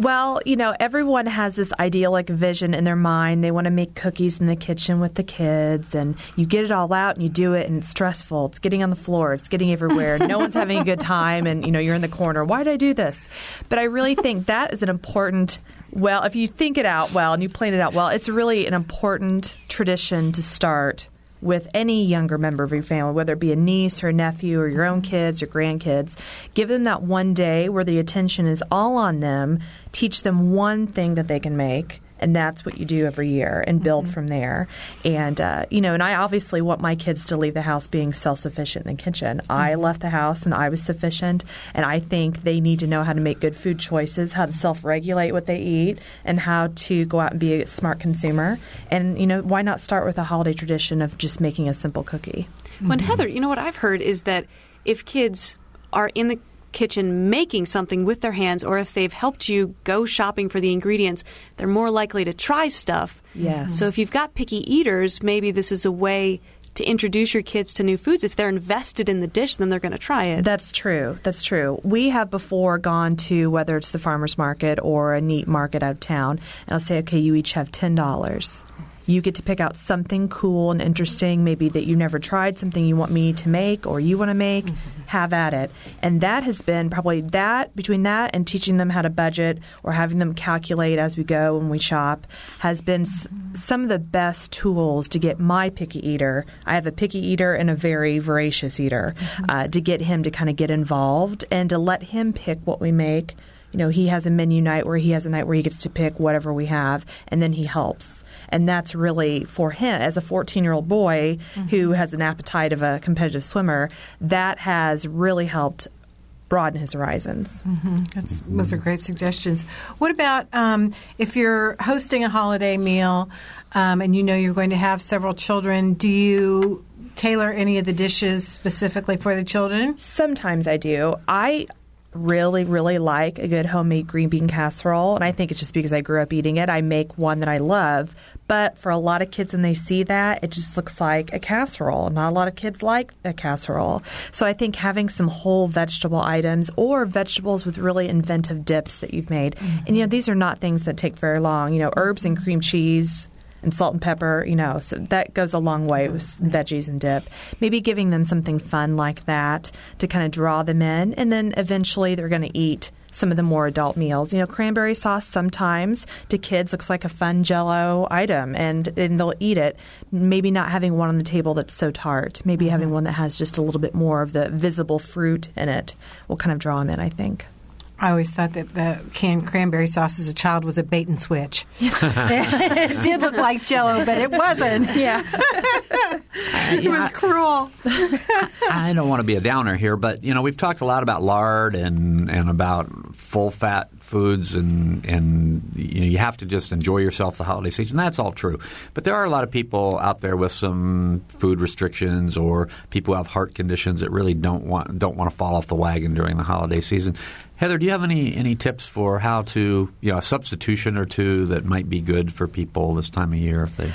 Well, you know, everyone has this idyllic vision in their mind. They want to make cookies in the kitchen with the kids, and you get it all out and you do it, and it's stressful. It's getting on the floor. It's getting everywhere. no one's having a good time, and you know, you're in the corner. Why did I do this? But I really think that is an important. Well, if you think it out well and you plan it out well, it's really an important tradition to start with any younger member of your family, whether it be a niece or nephew or your own kids or grandkids. Give them that one day where the attention is all on them. Teach them one thing that they can make. And that's what you do every year and build mm-hmm. from there. And, uh, you know, and I obviously want my kids to leave the house being self sufficient in the kitchen. I mm-hmm. left the house and I was sufficient. And I think they need to know how to make good food choices, how to self regulate what they eat, and how to go out and be a smart consumer. And, you know, why not start with a holiday tradition of just making a simple cookie? When mm-hmm. Heather, you know what I've heard is that if kids are in the kitchen making something with their hands, or if they've helped you go shopping for the ingredients, they're more likely to try stuff. Yes. So if you've got picky eaters, maybe this is a way to introduce your kids to new foods. If they're invested in the dish, then they're going to try it. That's true. That's true. We have before gone to whether it's the farmer's market or a neat market out of town, and I'll say, okay, you each have $10. You get to pick out something cool and interesting, maybe that you never tried, something you want me to make or you want to make. Mm-hmm. Have at it. And that has been probably that, between that and teaching them how to budget or having them calculate as we go when we shop, has been s- some of the best tools to get my picky eater. I have a picky eater and a very voracious eater uh, to get him to kind of get involved and to let him pick what we make. You know, he has a menu night where he has a night where he gets to pick whatever we have, and then he helps. And that's really for him, as a 14 year old boy who has an appetite of a competitive swimmer, that has really helped broaden his horizons. That's, those are great suggestions. What about um, if you're hosting a holiday meal um, and you know you're going to have several children? Do you tailor any of the dishes specifically for the children? Sometimes I do. I really, really like a good homemade green bean casserole, and I think it's just because I grew up eating it. I make one that I love, but for a lot of kids, when they see that, it just looks like a casserole. Not a lot of kids like a casserole. So I think having some whole vegetable items or vegetables with really inventive dips that you've made, and you know, these are not things that take very long. You know, herbs and cream cheese and salt and pepper, you know, so that goes a long way with veggies and dip. Maybe giving them something fun like that to kind of draw them in, and then eventually they're going to eat some of the more adult meals. You know, cranberry sauce sometimes to kids looks like a fun jello item and, and they'll eat it. Maybe not having one on the table that's so tart. Maybe Mm-hmm. having one that has just a little bit more of the visible fruit in it will kind of draw them in, I think. I always thought that the canned cranberry sauce as a child was a bait and switch. it did look like Jello, but it wasn't. Yeah, it was cruel. I don't want to be a downer here, but you know we've talked a lot about lard and and about full fat foods and and you, know, you have to just enjoy yourself the holiday season. That's all true, but there are a lot of people out there with some food restrictions or people who have heart conditions that really don't want don't want to fall off the wagon during the holiday season. Heather, do you have any any tips for how to you know a substitution or two that might be good for people this time of year if they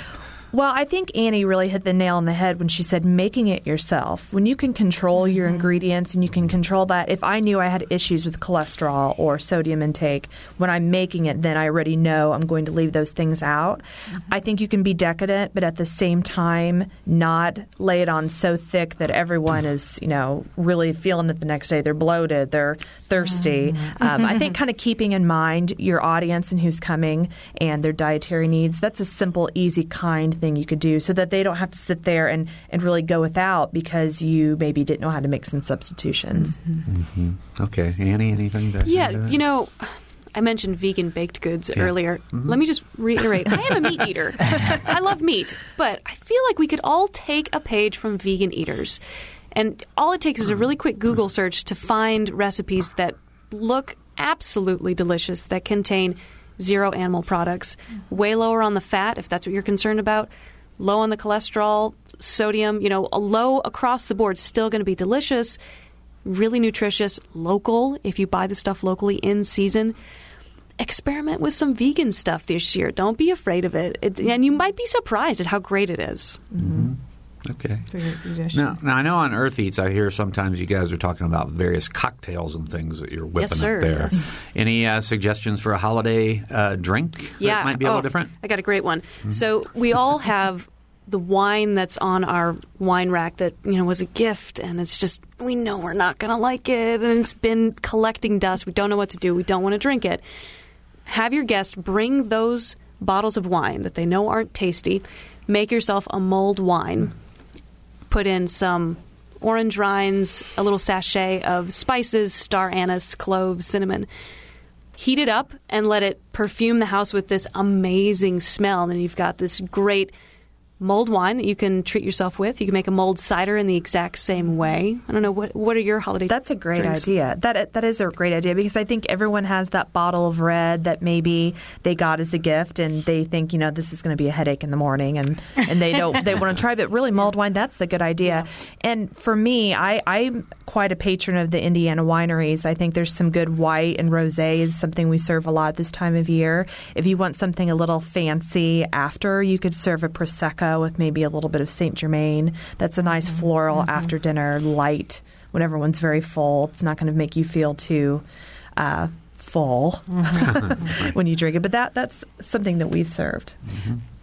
Well, I think Annie really hit the nail on the head when she said making it yourself. When you can control your mm-hmm. ingredients and you can control that, if I knew I had issues with cholesterol or sodium intake, when I'm making it, then I already know I'm going to leave those things out. Mm-hmm. I think you can be decadent, but at the same time, not lay it on so thick that everyone is, you know, really feeling it the next day. They're bloated, they're thirsty. Mm-hmm. Um, I think kind of keeping in mind your audience and who's coming and their dietary needs. That's a simple, easy, kind thing you could do so that they don't have to sit there and, and really go without because you maybe didn't know how to make some substitutions. Mm-hmm. Mm-hmm. okay mm-hmm. Annie anything to Yeah, to that? you know, I mentioned vegan baked goods earlier. Mm-hmm. Let me just reiterate I am a meat eater. I love meat, but I feel like we could all take a page from vegan eaters. And all it takes is a really quick Google search to find recipes that look absolutely delicious, that contain zero animal products, way lower on the fat, if that's what you're concerned about, low on the cholesterol, sodium, you know, low across the board, still going to be delicious really nutritious, local, if you buy the stuff locally in season. Experiment with some vegan stuff this year. Don't be afraid of it. it and you might be surprised at how great it is. Mm-hmm. Okay It's a good suggestion. Now, now I know on Earth Eats, I hear sometimes you guys are talking about various cocktails and things that you're whipping Yes, sir. up there. Yes. Any uh, suggestions for a holiday uh, drink Yeah. that might be a Oh, little different? I got a great one. So we all have the wine that's on our wine rack that you know was a gift and it's just we know we're not going to like it and it's been collecting dust we don't know what to do we don't want to drink it have your guest bring those bottles of wine that they know aren't tasty make yourself a mulled wine put in some orange rinds a little sachet of spices star anise cloves cinnamon heat it up and let it perfume the house with this amazing smell. And then you've got this great mulled wine that you can treat yourself with. You can make a mulled cider in the exact same way. I don't know what what are your holiday. That's a great drinks? idea. That that is a great idea because I think everyone has that bottle of red that maybe they got as a gift and they think you know this is going to be a headache in the morning and and they don't they want to try but really mulled wine that's the good idea. And for me, I I'm quite a patron of the Indiana wineries. I think there's some good white and rosé is something we serve a lot this time of year. If you want something a little fancy after, you could serve a prosecco with maybe a little bit of Saint Germain. That's a nice mm-hmm. floral mm-hmm. after dinner light when everyone's very full. It's not going to make you feel too uh, full mm-hmm. when you drink it. But that that's something that we've served.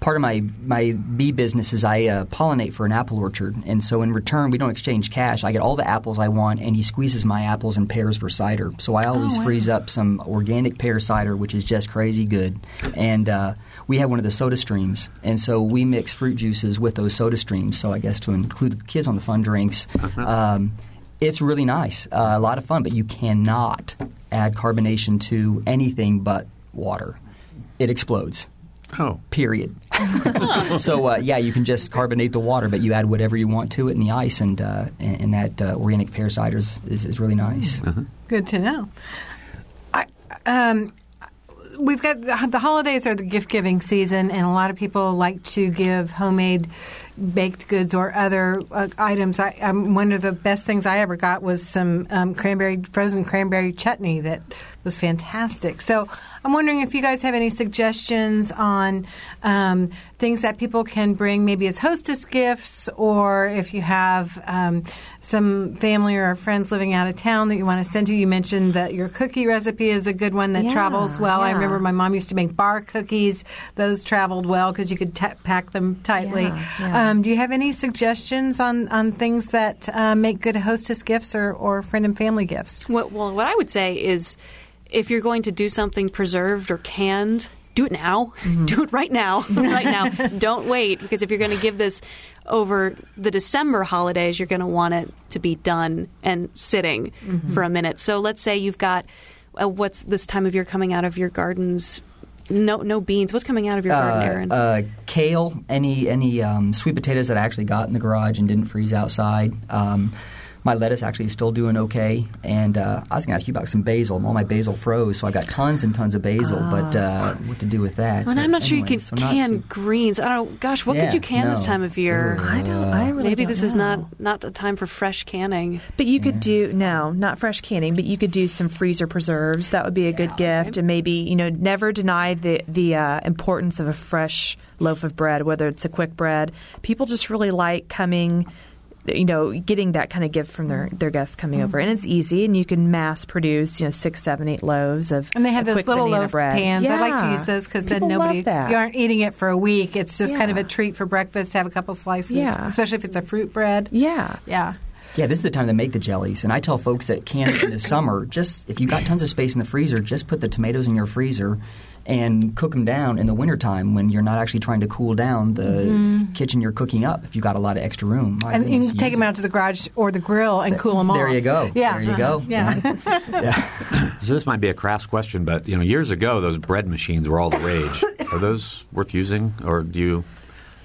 Part of my, my bee business is I uh, pollinate for an apple orchard, and so in return we don't exchange cash. I get all the apples I want, and he squeezes my apples and pears for cider. So I always freeze up some organic pear cider, which is just crazy good. And uh, we have one of the Soda Streams, and so we mix fruit juices with those Soda Streams. So I guess to include kids on the fun drinks. Um, it's really nice, uh, a lot of fun, but you cannot add carbonation to anything but water. It explodes Oh, period. so uh, yeah, you can just carbonate the water, but you add whatever you want to it in the ice, and uh, and, and that uh, organic pear cider is, is, is really nice. Good to know. I, um, we've got the, the holidays are the gift giving season, and a lot of people like to give homemade baked goods or other uh, items. I, um, one of the best things I ever got was some um, cranberry frozen cranberry chutney that was fantastic. So I'm wondering if you guys have any suggestions on um, things that people can bring, maybe as hostess gifts, or if you have um, some family or friends living out of town that you want to send to. You mentioned that your cookie recipe is a good one that Yeah, travels well. I remember my mom used to make bar cookies; those traveled well because you could ta pack them tightly. Yeah, yeah. Um, do you have any suggestions on, on things that uh, make good hostess gifts or, or friend and family gifts? What, well, what I would say is if you're going to do something preserved or canned, do it now. Do it right now. right now. Don't wait because if you're going to give this over the December holidays, you're going to want it to be done and sitting for a minute. So let's say you've got uh, what's this time of year coming out of your gardens? No, no beans. What's coming out of your garden, Aaron? Uh, uh, kale, any any um, sweet potatoes that I actually got in the garage and didn't freeze outside. Um, my lettuce actually is still doing okay, and uh, I was going to ask you about some basil. All my basil froze, so I got tons and tons of basil. But uh, what to do with that? and But I'm not sure you can so can too- greens. I don't. Gosh, what Yeah, could you can this time of year? Ugh. I don't. I really Maybe don't this is not not a time for fresh canning. But you could do no, not fresh canning, but you could do some freezer preserves. That would be a good gift, and maybe you know never deny the the uh, importance of a fresh loaf of bread, whether it's a quick bread. People just really like coming. You know, getting that kind of gift from their, their guests coming over, and it's easy, and you can mass produce, you know, six, seven, eight loaves of. And they have those little loaf bread. pans. I like to use those because then nobody that. you aren't eating it for a week. It's just kind of a treat for breakfast to have a couple slices, Yeah. especially if it's a fruit bread. Yeah, Yeah. Yeah, this is the time to make the jellies. And I tell folks that can in the summer, just if you got tons of space in the freezer, just put the tomatoes in your freezer and cook them down in the wintertime when you're not actually trying to cool down the mm-hmm. kitchen you're cooking up if you got a lot of extra room. My And you can take them out to the garage or the grill and cool them off. There you go. Yeah. There you go. Yeah. yeah. So this might be a crass question, but you know, years ago those bread machines were all the rage. Are those worth using, or do you?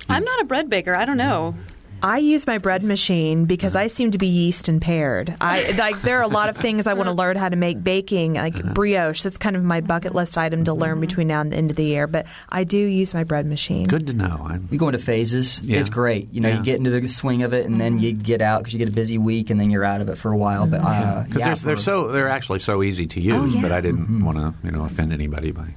I'm not a bread baker. I don't know. I use my bread machine because mm-hmm. I seem to be yeast impaired. I like there are a lot of things I want to learn how to make baking, like mm-hmm. brioche. That's kind of my bucket list item to learn mm-hmm. between now and the end of the year. But I do use my bread machine. Good to know. I'm, You go into phases. Yeah. It's great. You know, Yeah. you get into the swing of it, and then you get out because you get a busy week, and then you're out of it for a while. But uh, because yeah, they're, they're so they're actually so easy to oh, use, yeah. but I didn't want to you know offend anybody by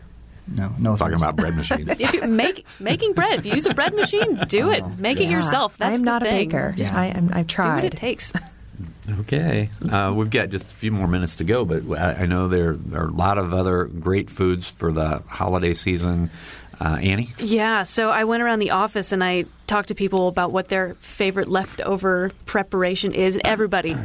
no, no talking offense. about bread machines. If you make making bread, if you use a bread machine, do it. Make it yourself. That's I'm the not a thing. baker. Yeah. I, I'm, I've Do tried. what it takes. Okay, uh, we've got just a few more minutes to go, but I, I know there, there are a lot of other great foods for the holiday season. Uh, Annie, Yeah, so I went around the office and I talked to people about what their favorite leftover preparation is, and everybody,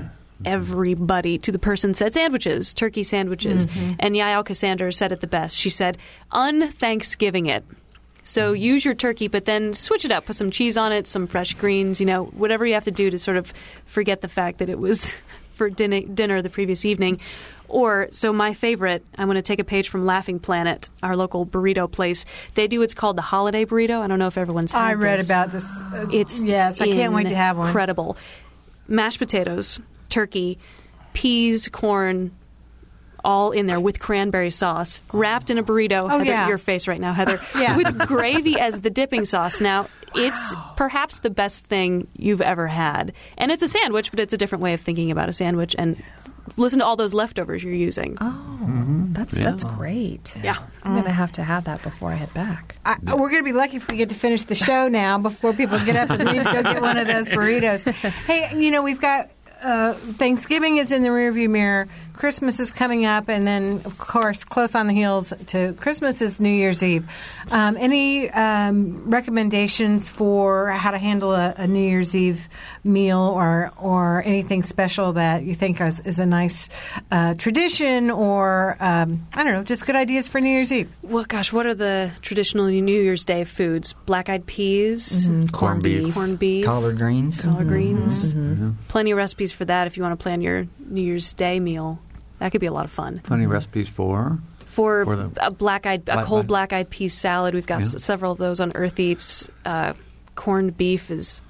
everybody to the person said sandwiches, turkey sandwiches. And Yael Cassander said it the best. She said, "Unthanksgiving it." So use your turkey, but then switch it up. Put some cheese on it, some fresh greens. You know, whatever you have to do to sort of forget the fact that it was for dinner, dinner the previous evening. Or so my favorite. I'm going to take a page from Laughing Planet, our local burrito place. They do what's called the holiday burrito. I don't know if everyone's. Had I read this. about this. Uh, It's yes, I can't wait to have one. Incredible. Mashed potatoes, turkey, peas, corn, all in there with cranberry sauce, wrapped in a burrito. Oh, Heather, yeah. your face right now, Heather. Yeah. With gravy as the dipping sauce. Now, it's perhaps the best thing you've ever had. And it's a sandwich, but it's a different way of thinking about a sandwich. And listen to all those leftovers you're using. Oh, mm-hmm. that's Yeah. that's great. Yeah. I'm gonna have to have that before I head back. I, we're going to be lucky if we get to finish the show now before people get up and leave to go get one of those burritos. Hey, you know, we've got uh, Thanksgiving is in the rearview mirror. Christmas is coming up, and then, of course, close on the heels to Christmas is New Year's Eve. Um, any um, recommendations for how to handle a, a New Year's Eve meal, or or anything special that you think is, is a nice uh, tradition, or um, I don't know, just good ideas for New Year's Eve? Well, gosh, what are the traditional New Year's Day foods? Black eyed peas, Corned beef. corned beef, collard greens. collard greens. Plenty of recipes for that if you want to plan your New Year's Day meal. That could be a lot of fun. plenty mm-hmm. recipes for. For, For the- a black eyed, a Black- cold black- black eyed pea salad, we've got Yeah. s- several of those on Earth Eats. Uh, corned beef is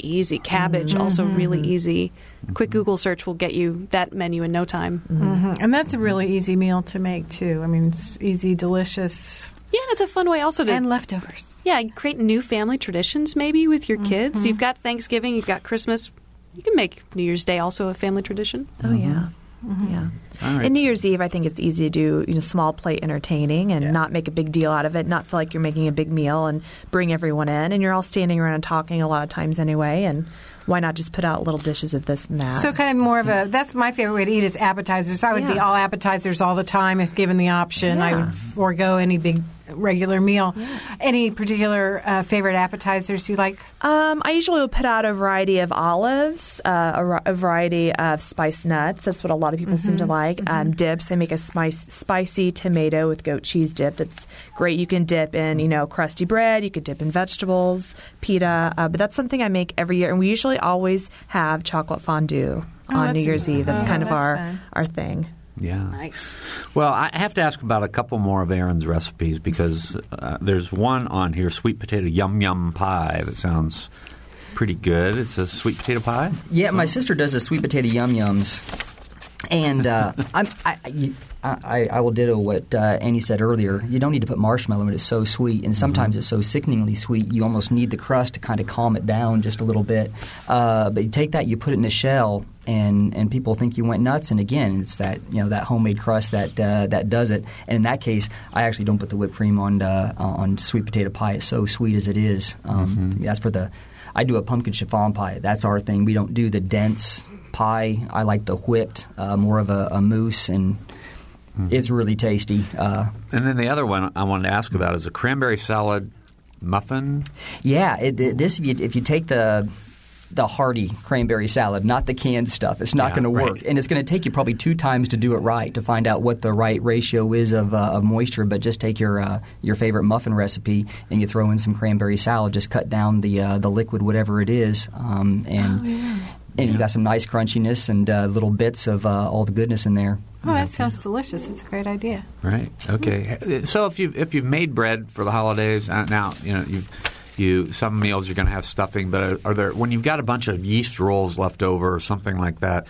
easy. Cabbage mm-hmm. also mm-hmm. really easy. Quick Google search will get you that menu in no time. hmm And that's a really easy meal to make too. I mean, it's easy, delicious, Yeah, and it's a fun way also to and leftovers. yeah create new family traditions maybe with your kids. You've got Thanksgiving, you've got Christmas. You can make New Year's Day also a family tradition. Oh yeah, Mm-hmm. yeah. All right. And New Year's Eve, I think it's easy to do you know small plate entertaining and not make a big deal out of it, not feel like you're making a big meal and bring everyone in, and you're all standing around and talking a lot of times anyway, and why not just put out little dishes of this and that? So kind of more of a. That's my favorite way to eat is appetizers. I would be all appetizers all the time if given the option. I would forego any big regular meal. Any particular uh, favorite appetizers you like? Um, I usually will put out a variety of olives, uh, a, a variety of spiced nuts. That's what a lot of people seem to like. Um, dips. I make a spice, spicy tomato with goat cheese dip. That's great. You can dip in, you know, crusty bread. You could dip in vegetables, pita. Uh, but that's something I make every year, and we usually always have chocolate fondue Oh, on New Year's Eve. That's oh, kind of that's our fun. our thing. Yeah. Nice. Well, I have to ask about a couple more of Aaron's recipes because uh, there's one on here, sweet potato yum yum pie, that sounds pretty good. It's a sweet potato pie. Yeah, my sister does the sweet potato yum yums, and uh, I'm, I, I, I, will ditto what uh, Annie said earlier. You don't need to put marshmallow in it's so sweet, and sometimes it's so sickeningly sweet. You almost need the crust to kind of calm it down just a little bit. Uh, but you take that, you put it in a shell, and and people think you went nuts. And again, it's that you know that homemade crust that uh, that does it. And in that case, I actually don't put the whipped cream on uh, on sweet potato pie. It's so sweet as it is. Um, That's for the. I do a pumpkin chiffon pie. That's our thing. We don't do the dense pie. I like the whipped, uh, more of a, a mousse, and it's really tasty. Uh, And then the other one I wanted to ask about is a cranberry salad muffin. yeah, it, it- this if you, if you take the the hearty cranberry salad, not the canned stuff, it's not Yeah, going to work, right. and it's going to take you probably two times to do it right to find out what the right ratio is of, uh, of moisture. But just take your uh, your favorite muffin recipe and you throw in some cranberry salad. Just cut down the uh, the liquid, whatever it is, um, and. And you got some nice crunchiness and uh, little bits of uh, all the goodness in there. Oh, that sounds delicious. It's a great idea. Right. Okay. So if you if you've made bread for the holidays uh, now, you know you've you some meals you're going to have stuffing, but are, are there when you've got a bunch of yeast rolls left over or something like that?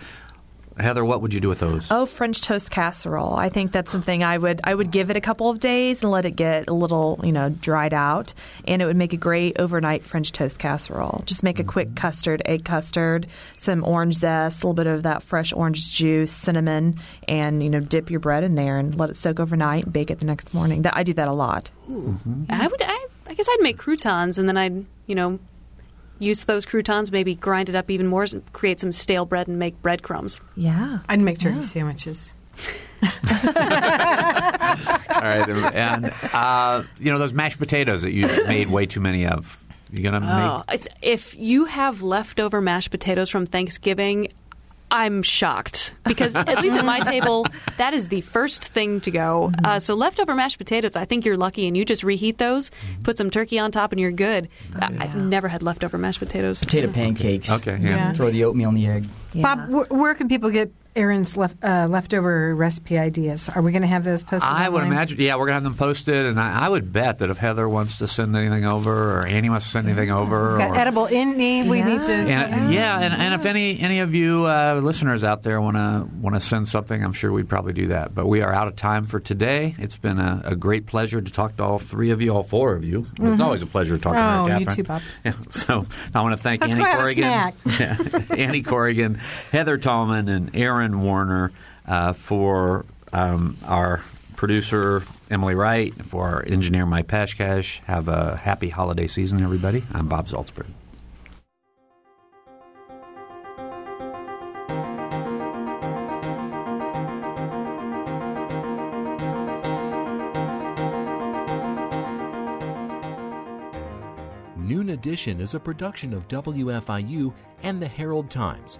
Heather, what would you do with those? Oh, French toast casserole. I think that's something I would I would give it a couple of days and let it get a little, you know, dried out, and it would make a great overnight French toast casserole. Just make a quick custard, egg custard, some orange zest, a little bit of that fresh orange juice, cinnamon, and you know, dip your bread in there and let it soak overnight. and Bake it the next morning. That I do that a lot. And I would. I, I guess I'd make croutons, and then I'd you know use those croutons, maybe grind it up even more, and create some stale bread, and make breadcrumbs. Yeah. I'd make turkey sandwiches. All right, and uh, you know those mashed potatoes that you made way too many of. You gonna Oh, make? it's, if you have leftover mashed potatoes from Thanksgiving, I'm shocked because at least at my table, that is the first thing to go. Uh, so leftover mashed potatoes, I think you're lucky, and you just reheat those, put some turkey on top, and you're good. I, I've never had leftover mashed potatoes. Potato pancakes. Okay, yeah. Yeah. Throw the oatmeal in the egg. Yeah. Bob, wh- where can people get Aaron's left, uh, leftover recipe ideas? Are we going to have those posted? I would imagine, yeah, we're gonna have them posted, and I, I would bet that if Heather wants to send anything over, or Annie wants to send anything over, got or, Edible Indy. We Yeah. need to. And, yeah, and, and if any any of you uh, listeners out there want to want to send something, I'm sure we'd probably do that. But we are out of time for today. It's been a, a great pleasure to talk to all three of you, all four of you. It's always a pleasure to talk to Oh, Mary you Catherine. too, Bob. Yeah, so I want to thank Annie Corrigan. Yeah, Annie Corrigan, Heather Tallman, and Aaron Warner uh, for um, our producer Emily Wright, for our engineer Mike Pashkash. Have a happy holiday season, everybody. I'm Bob Zaltsberg. Noon Edition is a production of WFIU and the Herald Times.